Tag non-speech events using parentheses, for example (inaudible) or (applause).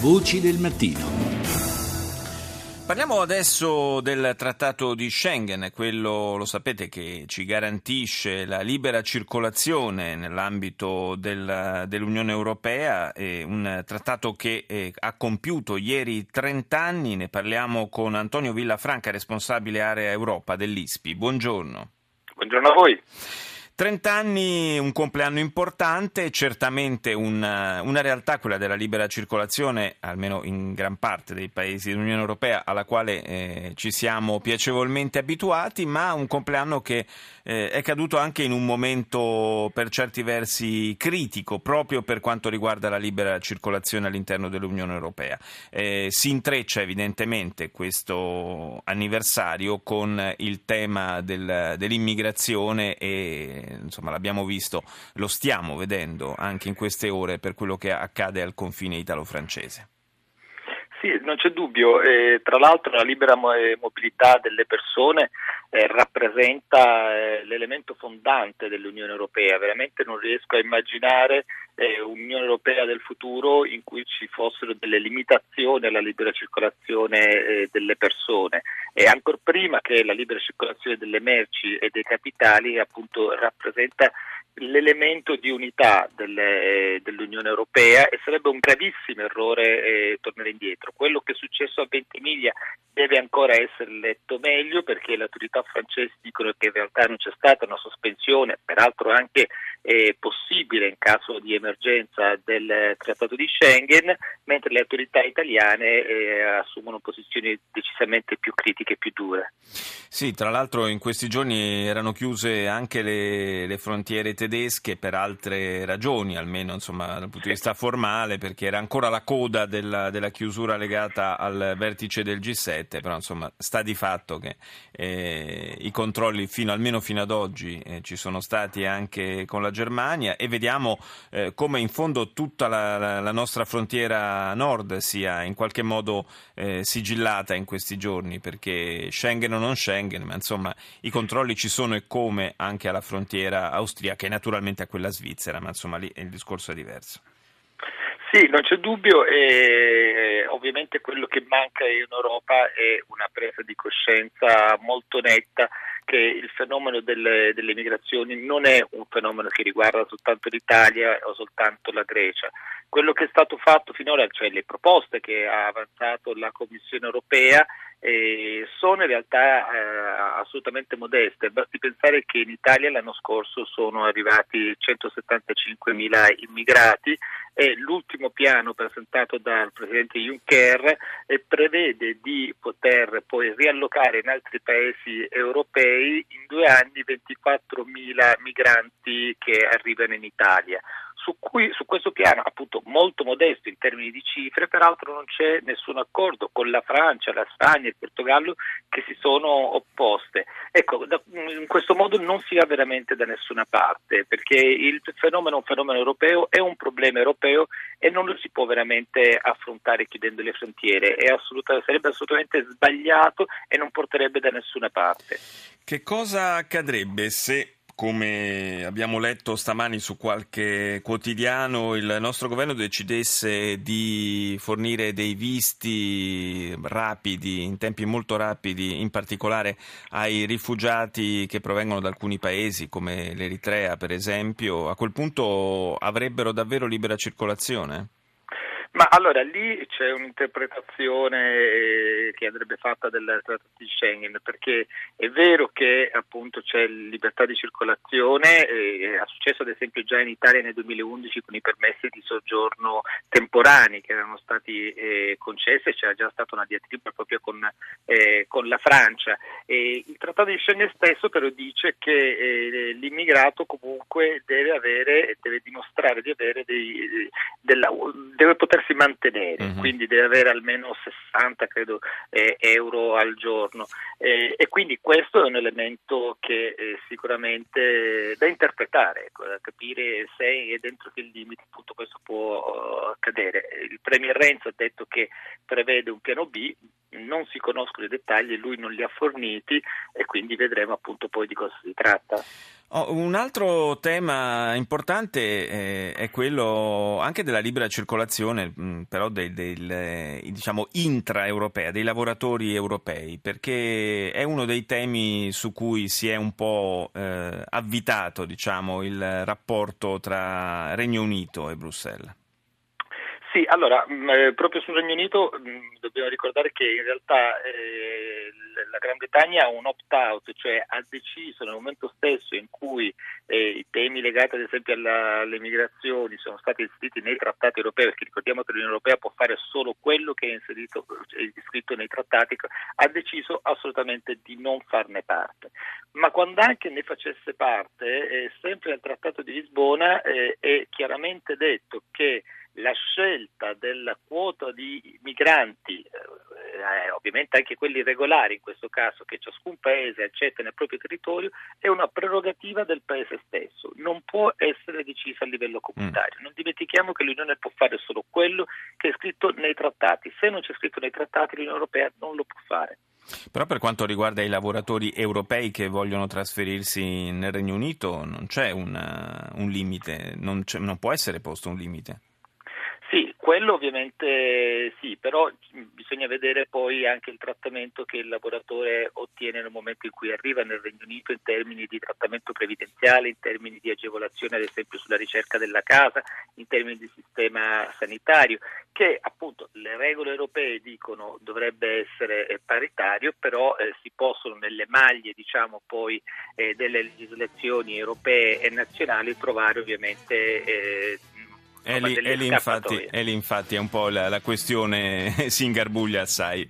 Voci del mattino. Parliamo adesso del trattato di Schengen, quello lo sapete che ci garantisce la libera circolazione nell'ambito del, dell'Unione Europea, è un trattato che eh, ha compiuto ieri 30 anni, ne parliamo con Antonio Villafranca, responsabile area Europa dell'ISPI. Buongiorno. Buongiorno a voi. 30 anni, un compleanno importante, certamente una, una, realtà, quella della libera circolazione, almeno in gran parte dei paesi dell'Unione Europea, alla quale eh, ci siamo piacevolmente abituati, ma un compleanno che eh, è caduto anche in un momento per certi versi critico, proprio per quanto riguarda la libera circolazione all'interno dell'Unione Europea. Eh, si intreccia evidentemente questo anniversario con il tema del, dell'immigrazione e insomma l'abbiamo visto, lo stiamo vedendo anche in queste ore per quello che accade al confine italo-francese. Sì, non c'è dubbio. Eh, tra l'altro la libera eh, mobilità delle persone eh, rappresenta eh, l'elemento fondante dell'Unione Europea. Veramente non riesco a immaginare eh, un'Unione Europea del futuro in cui ci fossero delle limitazioni alla libera circolazione eh, delle persone e ancora prima che la libera circolazione delle merci e dei capitali appunto rappresenta l'elemento di unità delle, eh, dell'Unione Europea e sarebbe un gravissimo errore eh, tornare indietro. Quello che è successo a Ventimiglia deve ancora essere letto meglio perché le autorità francesi dicono che in realtà non c'è stata una sospensione, peraltro anche eh, possibile in caso di emergenza del Trattato di Schengen, mentre le autorità italiane eh, assumono posizioni decisamente più critiche e più dure. Sì, tra l'altro in questi giorni erano chiuse anche le, le frontiere tedesche per altre ragioni, almeno insomma, dal punto di vista formale, perché era ancora la coda della, della chiusura legata al vertice del G7, però insomma sta di fatto che eh, i controlli fino, almeno fino ad oggi eh, ci sono stati anche con la Germania e vediamo eh, come in fondo tutta la, la, la, nostra frontiera nord sia in qualche modo eh, sigillata in questi giorni, perché Schengen o non Schengen, ma insomma i controlli ci sono e come anche alla frontiera austriaca naturalmente a quella svizzera, ma insomma lì il discorso è diverso. Sì, non c'è dubbio e ovviamente quello che manca in Europa è una presa di coscienza molto netta che il fenomeno delle, delle migrazioni non è un fenomeno che riguarda soltanto l'Italia o soltanto la Grecia. Quello che è stato fatto finora, cioè le proposte che ha avanzato la Commissione europea, eh, sono in realtà eh, assolutamente modeste. Basti pensare che in Italia l'anno scorso sono arrivati 175.000 immigrati e l'ultimo piano presentato dal Presidente Juncker eh, prevede di poter poi riallocare in altri paesi europei in due anni 24.000 migranti che arrivano in Italia su, cui, su questo piano appunto molto modesto in termini di cifre, peraltro non c'è nessun accordo con la Francia, la Spagna e il Portogallo che si sono opposte. Ecco, da, in questo modo non si va veramente da nessuna parte, perché il fenomeno è un fenomeno europeo, è un problema europeo e non lo si può veramente affrontare chiudendo le frontiere, assoluta, sarebbe assolutamente sbagliato e non porterebbe da nessuna parte. Che cosa accadrebbe se come abbiamo letto stamani su qualche quotidiano, il nostro governo decidesse di fornire dei visti rapidi, in tempi molto rapidi, in particolare ai rifugiati che provengono da alcuni paesi come l'Eritrea, per esempio, a quel punto avrebbero davvero libera circolazione? Ma allora lì c'è un'interpretazione eh, che andrebbe fatta del Trattato di Schengen, perché è vero che appunto c'è libertà di circolazione, è successo ad esempio già in Italia nel 2011 con i permessi di soggiorno temporanei che erano stati eh, concessi, c'era già stata una diatriba proprio con, eh, con la Francia. il Trattato di Schengen stesso però dice che eh, l'immigrato comunque deve avere, deve dimostrare di avere dei, della, deve poter potersi mantenere, uh-huh. quindi deve avere almeno 60 credo, eh, euro al giorno eh, e quindi questo è un elemento che eh, sicuramente da interpretare, ecco, da capire se è dentro che limiti appunto questo può accadere. Il Premier Renzi ha detto che prevede un piano B, non si conoscono i dettagli, lui non li ha forniti e quindi vedremo appunto poi di cosa si tratta. Oh, un altro tema importante eh, è quello anche della libera circolazione, mh, mm, però dei, del, eh, diciamo intraeuropea, dei lavoratori europei, perché è uno dei temi su cui si è un po' eh, avvitato diciamo, il rapporto tra Regno Unito e Bruxelles. Sì, allora, mh, mm, eh, proprio sul Regno Unito mh, mm, dobbiamo ricordare che in realtà eh, la Gran Bretagna ha un opt-out, cioè ha deciso nel momento stesso in cui eh, i temi legati ad esempio alla, alle migrazioni sono stati inseriti nei trattati europei, perché ricordiamo che l'Unione Europea può fare solo quello che è inserito, è iscritto nei trattati, ha deciso assolutamente di non farne parte. Ma quando anche ne facesse parte, eh, sempre nel Trattato di Lisbona eh, è chiaramente detto che la scelta della quota di migranti, eh, eh, ovviamente anche quelli irregolari in questo caso, che ciascun paese accetta nel proprio territorio, è una prerogativa del paese stesso, non può essere decisa a livello comunitario. Mm. Non dimentichiamo che l'Unione può fare solo quello che è scritto nei trattati, se non c'è scritto nei trattati l'Unione Europea non lo può fare. Però per quanto riguarda i lavoratori europei che vogliono trasferirsi nel Regno Unito non c'è una, un limite, non, non può essere posto un limite. Quello ovviamente sì, però bisogna vedere poi anche il trattamento che il lavoratore ottiene nel momento in cui arriva nel Regno Unito in termini di trattamento previdenziale, in termini di agevolazione ad esempio sulla ricerca della casa, in termini di sistema sanitario, che appunto le regole europee dicono dovrebbe essere eh, paritario, però eh, si possono nelle maglie diciamo poi eh, delle legislazioni europee e nazionali trovare ovviamente eh, e lì, e, lì infatti, e lì, infatti, è un po' la, la questione (laughs) si ingarbuglia assai.